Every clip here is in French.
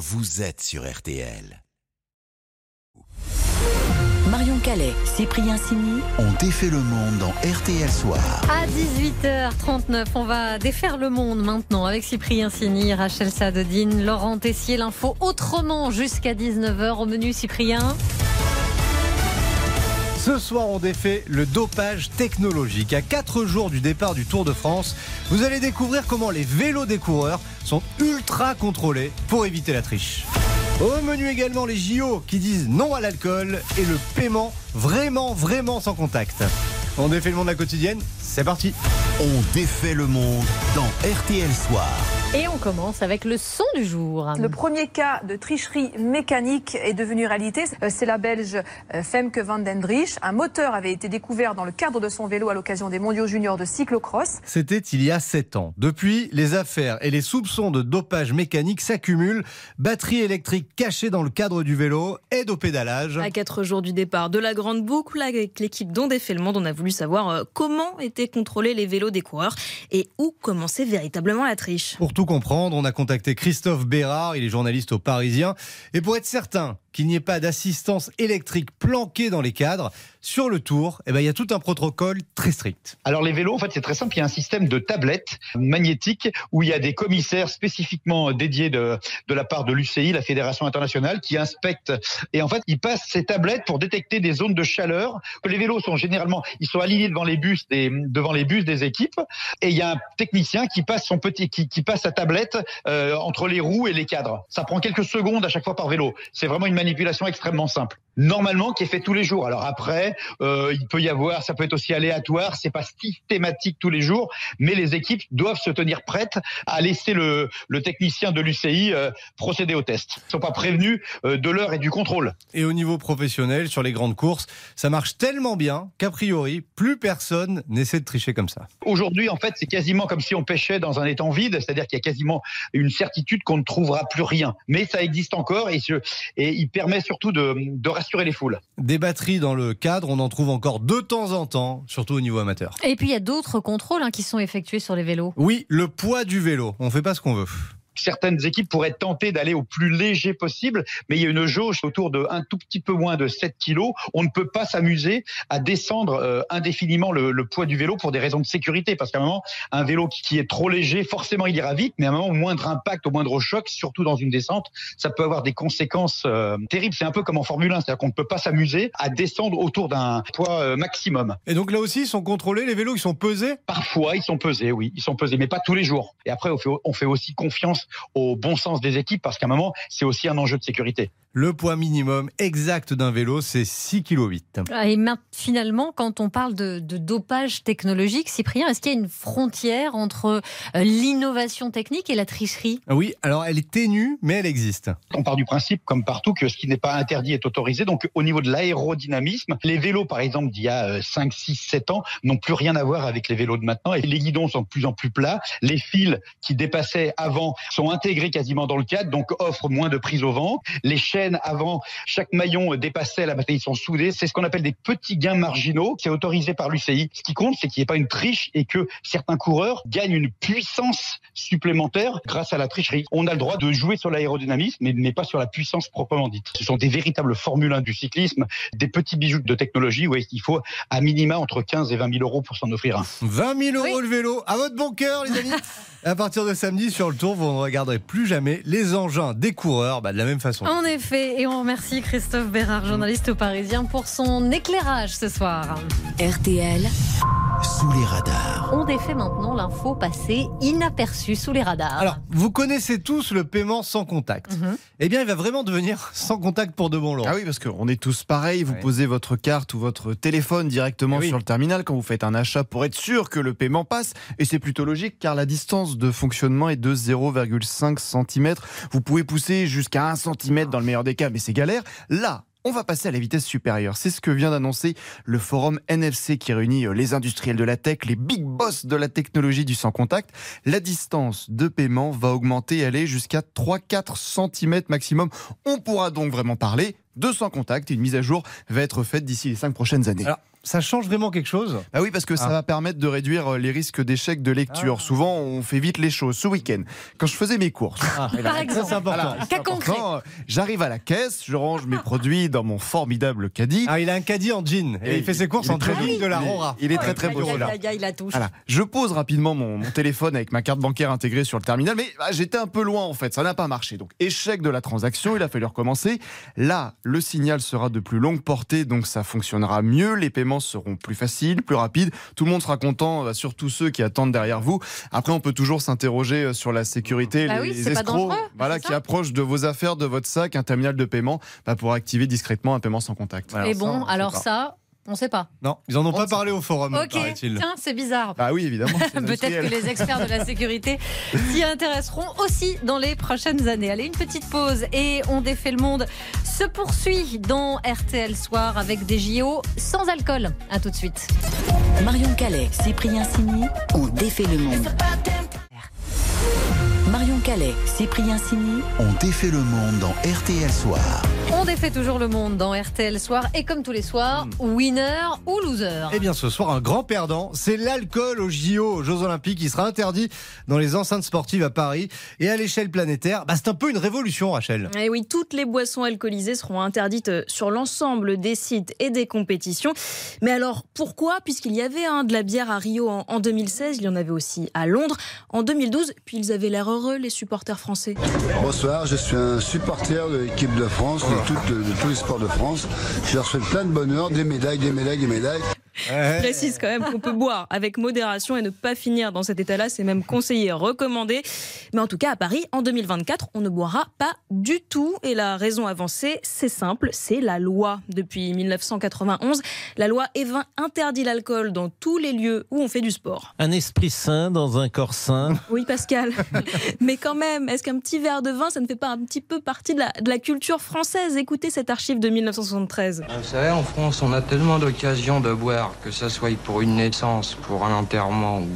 vous êtes sur RTL. Marion Calais, Cyprien Sini. On défait le monde dans RTL Soir. À 18h39, on va défaire le monde maintenant avec Cyprien Sini, Rachel Sadodine, Laurent Tessier. L'info autrement jusqu'à 19h au menu Cyprien. Ce soir, on défait le dopage technologique. À 4 jours du départ du Tour de France, vous allez découvrir comment les vélos des coureurs sont ultra contrôlés pour éviter la triche. Au menu également les JO qui disent non à l'alcool et le paiement vraiment, vraiment sans contact. On défait le monde la quotidienne, c'est parti. On défait le monde dans RTL Soir. Et on commence avec le son du jour. Le premier cas de tricherie mécanique est devenu réalité. Euh, C'est la Belge euh, Femke van den Driesch. Un moteur avait été découvert dans le cadre de son vélo à l'occasion des mondiaux juniors de cyclocross. C'était il y a 7 ans. Depuis, les affaires et les soupçons de dopage mécanique s'accumulent. Batterie électrique cachée dans le cadre du vélo, aide au pédalage. À quatre jours du départ de la Grande Boucle, avec l'équipe dont défait le monde, on a voulu savoir euh, comment étaient contrôlés les vélos des coureurs et où commençait véritablement la triche. Pour comprendre, on a contacté Christophe Bérard, il est journaliste au Parisien. Et pour être certain qu'il n'y ait pas d'assistance électrique planquée dans les cadres, sur le tour, eh ben, il y a tout un protocole très strict. Alors les vélos, en fait, c'est très simple. Il y a un système de tablettes magnétiques où il y a des commissaires spécifiquement dédiés de, de la part de l'UCI, la Fédération internationale, qui inspectent. Et en fait, ils passent ces tablettes pour détecter des zones de chaleur. Les vélos sont généralement, ils sont alignés devant les bus des, devant les bus des équipes. Et il y a un technicien qui passe son petit, qui, qui passe tablette euh, entre les roues et les cadres. Ça prend quelques secondes à chaque fois par vélo. C'est vraiment une manipulation extrêmement simple. Normalement, qui est fait tous les jours. Alors après, euh, il peut y avoir, ça peut être aussi aléatoire, c'est pas systématique tous les jours, mais les équipes doivent se tenir prêtes à laisser le, le technicien de l'UCI euh, procéder au test. Ils sont pas prévenus de l'heure et du contrôle. Et au niveau professionnel, sur les grandes courses, ça marche tellement bien qu'a priori, plus personne n'essaie de tricher comme ça. Aujourd'hui, en fait, c'est quasiment comme si on pêchait dans un étang vide, c'est-à-dire qu'il y a quasiment une certitude qu'on ne trouvera plus rien. Mais ça existe encore et, je, et il permet surtout de, de rassurer les foules. Des batteries dans le cadre, on en trouve encore de temps en temps, surtout au niveau amateur. Et puis il y a d'autres contrôles hein, qui sont effectués sur les vélos. Oui, le poids du vélo, on fait pas ce qu'on veut. Certaines équipes pourraient tenter d'aller au plus léger possible, mais il y a une jauge autour de un tout petit peu moins de 7 kilos. On ne peut pas s'amuser à descendre euh, indéfiniment le, le, poids du vélo pour des raisons de sécurité, parce qu'à un moment, un vélo qui, est trop léger, forcément il ira vite, mais à un moment, au moindre impact, au moindre choc, surtout dans une descente, ça peut avoir des conséquences euh, terribles. C'est un peu comme en Formule 1, c'est-à-dire qu'on ne peut pas s'amuser à descendre autour d'un poids euh, maximum. Et donc là aussi, ils sont contrôlés, les vélos, ils sont pesés? Parfois, ils sont pesés, oui, ils sont pesés, mais pas tous les jours. Et après, on fait, on fait aussi confiance au bon sens des équipes parce qu'à un moment, c'est aussi un enjeu de sécurité. Le poids minimum exact d'un vélo, c'est 6,8 kg. Et finalement, quand on parle de, de dopage technologique, Cyprien, est-ce qu'il y a une frontière entre euh, l'innovation technique et la tricherie? Oui, alors elle est ténue, mais elle existe. On part du principe, comme partout, que ce qui n'est pas interdit est autorisé. Donc au niveau de l'aérodynamisme, les vélos, par exemple, d'il y a 5, 6, 7 ans, n'ont plus rien à voir avec les vélos de maintenant. Et les guidons sont de plus en plus plats. Les fils qui dépassaient avant sont intégrés quasiment dans le cadre, donc offrent moins de prise au vent. Les chaînes avant, chaque maillon dépassait la batterie, ils sont soudés. C'est ce qu'on appelle des petits gains marginaux. C'est autorisé par l'UCI. Ce qui compte, c'est qu'il n'y ait pas une triche et que certains coureurs gagnent une puissance supplémentaire grâce à la tricherie. On a le droit de jouer sur l'aérodynamisme, mais, mais pas sur la puissance proprement dite. Ce sont des véritables formules 1 du cyclisme, des petits bijoux de technologie où il faut à minima entre 15 et 20 000 euros pour s'en offrir un. 20 000 euros oui. le vélo, à votre bon cœur les amis À partir de samedi sur le tour, vous ne regarderez plus jamais les engins des coureurs bah, de la même façon. En effet, et on remercie Christophe Bérard, journaliste au Parisien, pour son éclairage ce soir. RTL. Sous les radars. On défait maintenant l'info passée inaperçue sous les radars. Alors, vous connaissez tous le paiement sans contact. Mm -hmm. Eh bien, il va vraiment devenir sans contact pour de bon, Laurent. Ah oui, parce qu'on est tous pareils. Vous ouais. posez votre carte ou votre téléphone directement oui. sur le terminal quand vous faites un achat pour être sûr que le paiement passe. Et c'est plutôt logique car la distance de fonctionnement est de 0,5 cm. Vous pouvez pousser jusqu'à 1 cm dans le meilleur des cas, mais c'est galère. Là, on va passer à la vitesse supérieure. C'est ce que vient d'annoncer le forum NFC qui réunit les industriels de la tech, les big boss de la technologie du sans contact. La distance de paiement va augmenter aller jusqu'à 3-4 cm maximum. On pourra donc vraiment parler de sans contact. Une mise à jour va être faite d'ici les 5 prochaines années. Ça change vraiment quelque chose Ah oui, parce que ça Ah. va permettre de réduire euh, les risques d'échec de lecture. Ah. Souvent, on fait vite les choses. Ce week-end, quand je faisais mes courses, Par exemple. Euh, j'arrive à la caisse, je range mes produits dans mon formidable caddie. Ah, il a un caddie en jean et, Et il fait ses courses il en très beau. de la Il est- Rora. il est très, très beau, touche. Voilà. Je pose rapidement mon, mon téléphone avec ma carte bancaire intégrée sur le terminal, mais bah, j'étais un peu loin en fait, ça n'a pas marché. Donc échec de la transaction, il a fallu recommencer. Là, le signal sera de plus longue portée, donc ça fonctionnera mieux, les paiements seront plus faciles, plus rapides, tout le monde sera content, bah, surtout ceux qui attendent derrière vous. Après, on peut toujours s'interroger euh, sur la sécurité, Bah les, oui, les escrocs voilà, qui approchent de vos affaires, de votre sac, un terminal de paiement, bah, pour activer discrètement un paiement sans contact. Alors Et bon, alors ça, on sait pas. Non, ils en ont On pas parlé au forum, Ok, paraît-il. tiens, c'est bizarre. Bah oui, évidemment. Peut-être que les experts de la sécurité s'y intéresseront aussi dans les prochaines années. Allez, une petite pause et on défait le monde se poursuit dans RTL Soir avec des JO sans alcool. À tout de suite. Marion Calais, Cyprien Sini ont défait le monde. Marion Calais, Cyprien Sini On défait le monde dans RTL Soir. On défait toujours le monde dans RTL Soir et comme tous les soirs, winner ou loser. Eh bien, ce soir, un grand perdant, c'est l'alcool aux JO, aux Jeux Olympiques. Il sera interdit dans les enceintes sportives à Paris et à l'échelle planétaire. Bah, c'est un peu une révolution, Rachel. Et oui, toutes les boissons alcoolisées seront interdites euh, sur l'ensemble des sites et des compétitions. Mais alors, pourquoi? Puisqu'il y avait hein, de la bière à Rio en, en 2016, il y en avait aussi à Londres en 2012, puis ils avaient l'air heureux, les supporters français. Bonsoir, je suis un supporter de l'équipe de France, de, tous les sports de France. Je leur souhaite plein de bonheur, des médailles, des médailles, des médailles. Je précise quand même qu'on peut boire avec modération et ne pas finir dans cet état-là. C'est même conseillé, recommandé. Mais en tout cas, à Paris, en 2024, on ne boira pas du tout. Et la raison avancée, c'est simple, c'est la loi. Depuis 1991, la loi Evin interdit l'alcool dans tous les lieux où on fait du sport. Un esprit sain dans un corps sain. Oui, Pascal. Mais quand même, est-ce qu'un petit verre de vin, ça ne fait pas un petit peu partie de la, de la culture française? Écoutez cette archive de 1973. Vous savez, en France, on a tellement d'occasions de boire, que ça soit pour une naissance, pour un enterrement ou,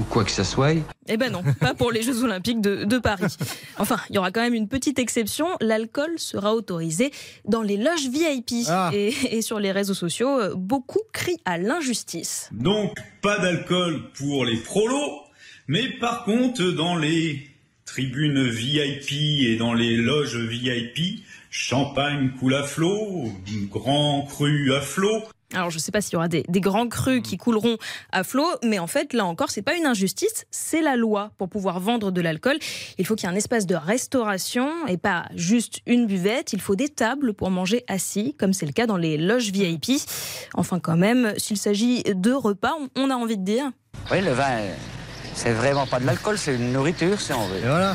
ou quoi que ça soit. Eh ben non, pas pour les Jeux Olympiques de, de Paris. Enfin, il y aura quand même une petite exception. L'alcool sera autorisé dans les loges VIP. Ah. Et, et sur les réseaux sociaux, euh, beaucoup crient à l'injustice. Donc, pas d'alcool pour les prolos, mais par contre, dans les tribunes VIP et dans les loges VIP, champagne coule à flot, grand cru à flot. Alors, je ne sais pas s'il y aura des, des grands crus qui couleront à flot, mais en fait, là encore, c'est pas une injustice, c'est la loi pour pouvoir vendre de l'alcool. Il faut qu'il y ait un espace de restauration et pas juste une buvette. Il faut des tables pour manger assis, comme c'est le cas dans les loges VIP. Enfin, quand même, s'il s'agit de repas, on- a envie de dire. Oui, le vin, c'est vraiment pas de l'alcool, c'est une nourriture, si on Et veut. voilà.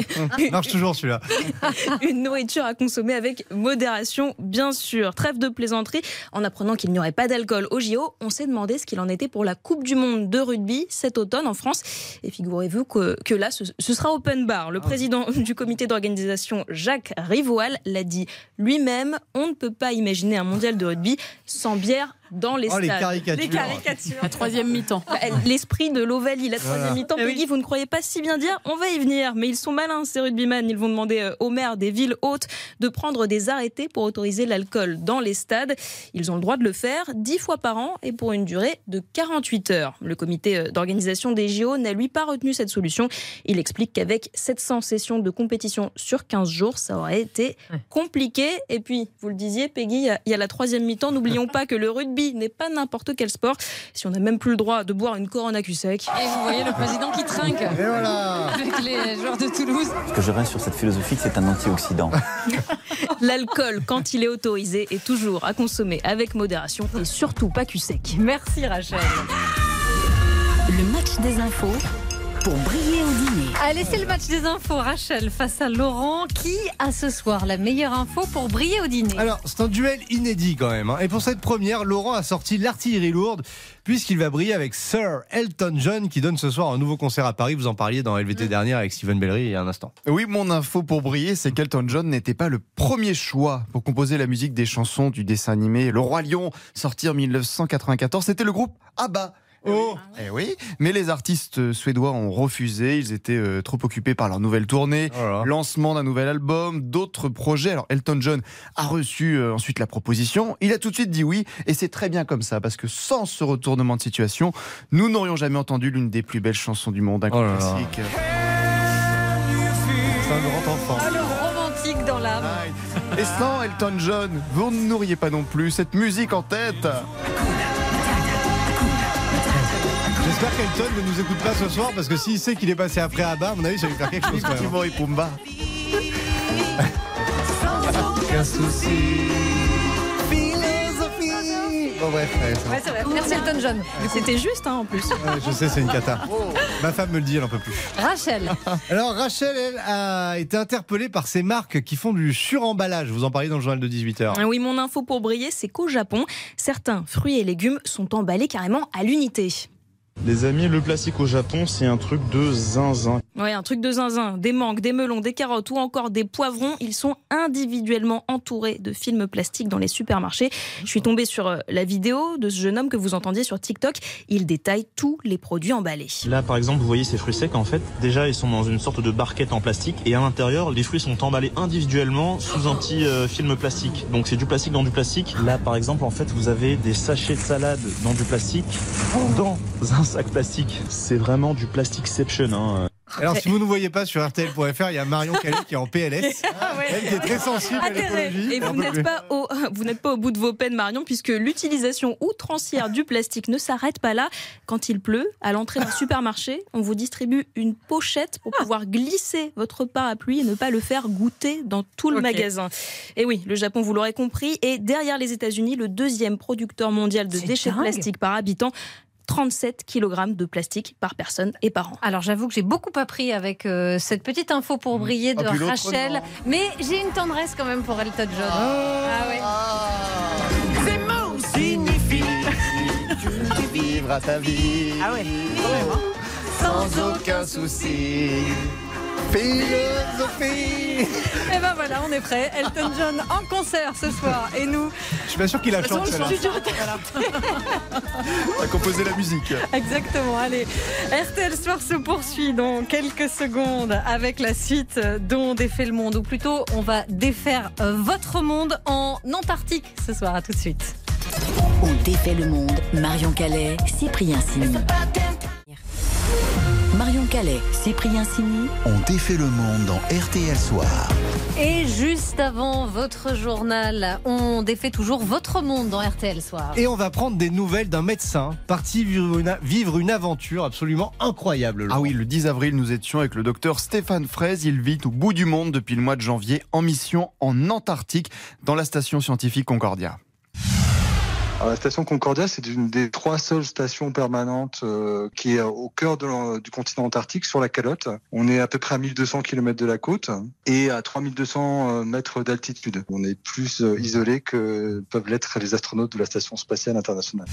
Marche toujours celui-là. Une nourriture à consommer avec modération, bien sûr. Trêve de plaisanterie. En apprenant qu'il n'y aurait pas d'alcool au JO, on s'est demandé ce qu'il en était pour la Coupe du Monde de rugby cet automne en France. Et figurez-vous que, que là, ce, ce sera open bar. Le président du comité d'organisation, Jacques Rivoal, l'a dit lui-même on ne peut pas imaginer un mondial de rugby sans bière dans les Oh, les stades. caricatures. Les caricatures. La troisième mi-temps. L'esprit de l'Ovalie, la troisième Voilà. mi-temps. Eh oui. Peggy, vous ne croyez pas si bien dire On va y venir. Mais ils sont malins, ces rugbyman. Ils vont demander euh, aux maires des villes hautes de prendre des arrêtés pour autoriser l'alcool dans les stades. Ils ont le droit de le faire dix fois par an et pour une durée de 48 heures. Le comité euh, d'organisation des JO n'a lui pas retenu cette solution. Il explique qu'avec 700 sessions de compétition sur 15 jours, ça aurait été compliqué. Et puis, vous le disiez, Peggy, il y a- il y a la troisième mi-temps. N'oublions pas que le rugby n'est pas n'importe quel sport. Si on n'a même plus le droit de boire une Corona cul sec. Et vous voyez le président qui trinque Et voilà. avec les joueurs de Toulouse. Ce que je reste sur cette philosophie, c'est un antioxydant. L'alcool, quand il est autorisé, est toujours à consommer avec modération et surtout pas cul sec. Merci Rachel. Le match des infos pour briller. Allez, c'est le match des infos. Rachel face à Laurent. Qui a ce soir la meilleure info pour briller au dîner Alors, c'est un duel inédit quand même. hein. Et pour cette première, Laurent a sorti l'artillerie lourde, puisqu'il va briller avec Sir Elton John, qui donne ce soir un nouveau concert à Paris. Vous en parliez dans LVT dernière avec Steven Bellery il y a un instant. Oui, mon info pour briller, c'est qu'Elton John n'était pas le premier choix pour composer la musique des chansons du dessin animé Le Roi Lion, sorti en 1994. C'était le groupe ABBA. Oh Eh oui, mais les artistes suédois ont refusé. Ils étaient euh, trop occupés par leur nouvelle tournée, lancement d'un nouvel album, d'autres projets. Alors Elton John a reçu euh, ensuite la proposition. Il a tout de suite dit oui, et c'est très bien comme ça, parce que sans ce retournement de situation, nous n'aurions jamais entendu l'une des plus belles chansons du monde, un Oh classique. C'est un grand enfant. Ah, le romantique dans l'âme. Et sans Elton John, vous n'auriez pas non plus cette musique en tête. J'espère qu'Elton ne nous écoute pas ce soir parce que s'il sait qu'il est passé après Abba, à mon avis, ça va lui faire quelque chose. quand même. Timon et Pumba. Aucun souci. Bon bref, ouais, va. Ouais, c'est vrai. Merci Elton John. C'était juste hein, en plus. Ouais, je sais, c'est une cata. Ma femme me le dit, elle en peut plus. Rachel. Alors Rachel, elle, a été interpellée par ces marques qui font du suremballage. Vous en parliez dans le journal de 18h. Ah Oui, mon info pour briller, c'est qu'au Japon, certains fruits et légumes sont emballés carrément à l'unité. Les amis, le plastique au Japon, c'est un truc de zinzin. Ouais, un truc de zinzin. Des mangues, des melons, des carottes ou encore des poivrons, ils sont individuellement entourés de films plastiques dans les supermarchés. Je suis tombée sur euh, la vidéo de ce jeune homme que vous entendiez sur TikTok. Il détaille tous les produits emballés. Là, par exemple, vous voyez ces fruits secs, en fait, déjà, ils sont dans une sorte de barquette en plastique et à l'intérieur, les fruits sont emballés individuellement sous un petit euh, film plastique. Donc, c'est du plastique dans du plastique. Là, par exemple, en fait, vous avez des sachets de salade dans du plastique, dans un sac plastique. C'est vraiment du plasticception. Hein. Alors si vous ne voyez pas sur RTL.fr, il y a Marion Calais qui est en PLS. Elle qui est très sensible à Intérêt. l'écologie. Et vous n'êtes pas, au, vous n'êtes pas au bout de vos peines, Marion, puisque l'utilisation outrancière du plastique ne s'arrête pas là. Quand il pleut, à l'entrée d'un supermarché, on vous distribue une pochette pour pouvoir glisser votre parapluie et ne pas le faire goûter dans tout le magasin. Et oui, le Japon, vous l'aurez compris, est derrière les États-Unis le deuxième producteur mondial de déchets dingue. plastiques par habitant. 37 kg de plastique par personne et par an. Alors j'avoue que j'ai beaucoup appris avec euh, cette petite info pour briller de Ah, l'autre, Rachel, non. mais j'ai une tendresse quand même pour Elton John. Ah ouais. Ces mots signifient que tu vivras ta vie? Ah ouais. Sans aucun souci. Philosophie. Et ben voilà, on est prêt. Elton John en concert ce soir. Et nous, Je suis pas sûr qu'il chante celle-là. studio. T'as composé la musique. Exactement, allez. RTL Soir se poursuit dans quelques secondes avec la suite dont défait le monde. Ou plutôt, on va défaire votre monde en Antarctique ce soir. À tout de suite. On défait le monde. Marion Calais, Cyprien Sini. Marion Calais, Cyprien Sini. On défait le monde dans RTL Soir. Et juste avant votre journal, on défait toujours votre monde dans RTL Soir. Et on va prendre des nouvelles d'un médecin parti vivre une, vivre une aventure absolument incroyable. Ah oui, le 10 avril, nous étions avec le docteur Stéphane Fraise. Il vit au bout du monde depuis le mois de janvier en mission en Antarctique dans la station scientifique Concordia. Alors, la station Concordia, c'est une des trois seules stations permanentes euh, qui est au cœur de du continent antarctique, sur la calotte. On est à peu près à 1200 km de la côte et à 3200 mètres d'altitude. On est plus euh, isolé que peuvent l'être les astronautes de la station spatiale internationale.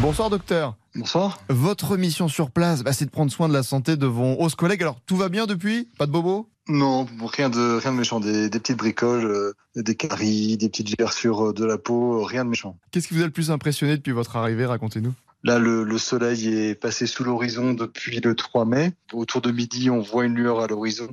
Bonsoir docteur. Bonsoir. Votre mission sur place, bah, c'est de prendre soin de la santé de vos hausses collègues. Alors tout va bien depuis? Pas de bobo? Non, rien de rien de méchant. Des, des petites bricoles, euh, des caries, des petites gerçures euh, de la peau, euh, rien de méchant. Qu'est-ce qui vous a le plus impressionné depuis votre arrivée Racontez-nous. Là, le, le soleil est passé sous l'horizon depuis le 3 mai. Autour de midi, on voit une lueur à l'horizon,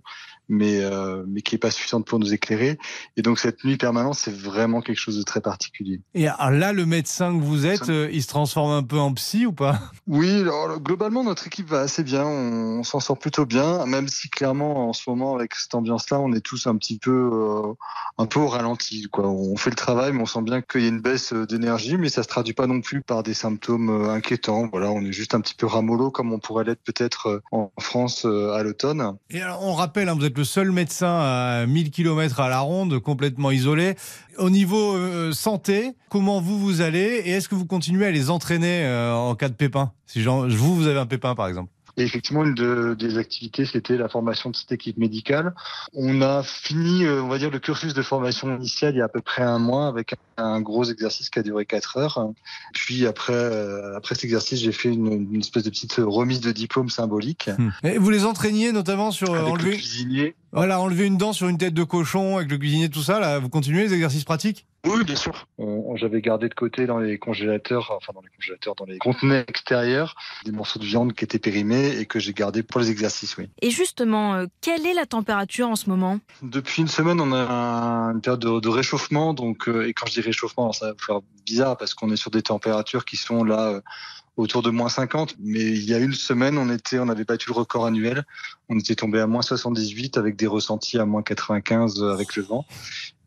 mais, euh, mais qui n'est pas suffisante pour nous éclairer. Et donc, cette nuit permanente, c'est vraiment quelque chose de très particulier. Et alors là, le médecin que vous êtes, euh, il se transforme un peu en psy ou pas? Oui, alors, globalement, notre équipe va assez bien. On, on s'en sort plutôt bien, même si clairement, en ce moment, avec cette ambiance-là, on est tous un petit peu, euh, un peu au ralenti. Quoi. On fait le travail, mais on sent bien qu'il y a une baisse d'énergie, mais ça se traduit pas non plus par des symptômes inquiétants. Voilà, on est juste un petit peu ramollo, comme on pourrait l'être peut-être en France à l'automne. Et alors, on rappelle, hein, vous êtes le seul médecin à 1000 km à la ronde, complètement isolé. Au niveau euh, santé, comment vous vous allez et est-ce que vous continuez à les entraîner euh, en cas de pépin? Si genre, vous, vous avez un pépin par exemple Et effectivement, une de- des activités, c'était la formation de cette équipe médicale. On a fini, euh, on va dire, le cursus de formation initiale il y a à peu près un mois avec un gros exercice qui a duré quatre heures. Puis après, euh, après cet exercice, j'ai fait une, une espèce de petite remise de diplôme symbolique. Et vous les entraîniez notamment sur Avec le enlever, cuisinier. voilà, enlever une dent sur une tête de cochon avec le cuisinier, tout ça. Là, vous continuez les exercices pratiques? Oui, bien sûr. On- on- J'avais gardé de côté dans les congélateurs, enfin dans les congélateurs, dans les contenants extérieurs, des morceaux de viande qui étaient périmés et que j'ai gardés pour les exercices, oui. Et justement, euh, quelle est la température en ce moment? Depuis une semaine, on a un- une période de, de réchauffement. Donc, euh, et quand je dis réchauffement, alors ça va vous faire bizarre parce qu'on est sur des températures qui sont là euh, autour de moins 50. Mais il y a une semaine, on était, on avait battu le record annuel. On était tombé à moins 78 avec des ressentis à moins 95 avec le vent.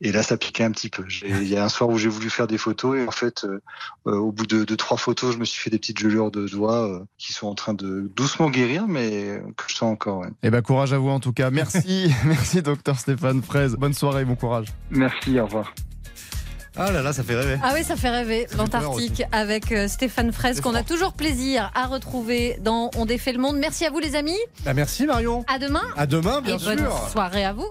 Et là, ça piquait un petit peu. Il y a un soir où j'ai voulu faire des photos et en fait, euh, euh, au bout de, de trois photos, je me suis fait des petites gelures de doigts euh, qui sont en train de doucement guérir, mais que je sens encore. ouais. Eh ben courage à vous en tout cas. Merci, merci docteur Stéphane Fraise. Bonne soirée, bon courage. Merci, au revoir. Ah là là, ça fait rêver. Ah oui, ça fait rêver l'Antarctique avec euh, Stéphane Fraisse, qu'on a toujours plaisir à retrouver dans On défait le monde. Merci à vous les amis. Bah, merci Marion. À demain. À demain, bien Et sûr. bonne soirée à vous.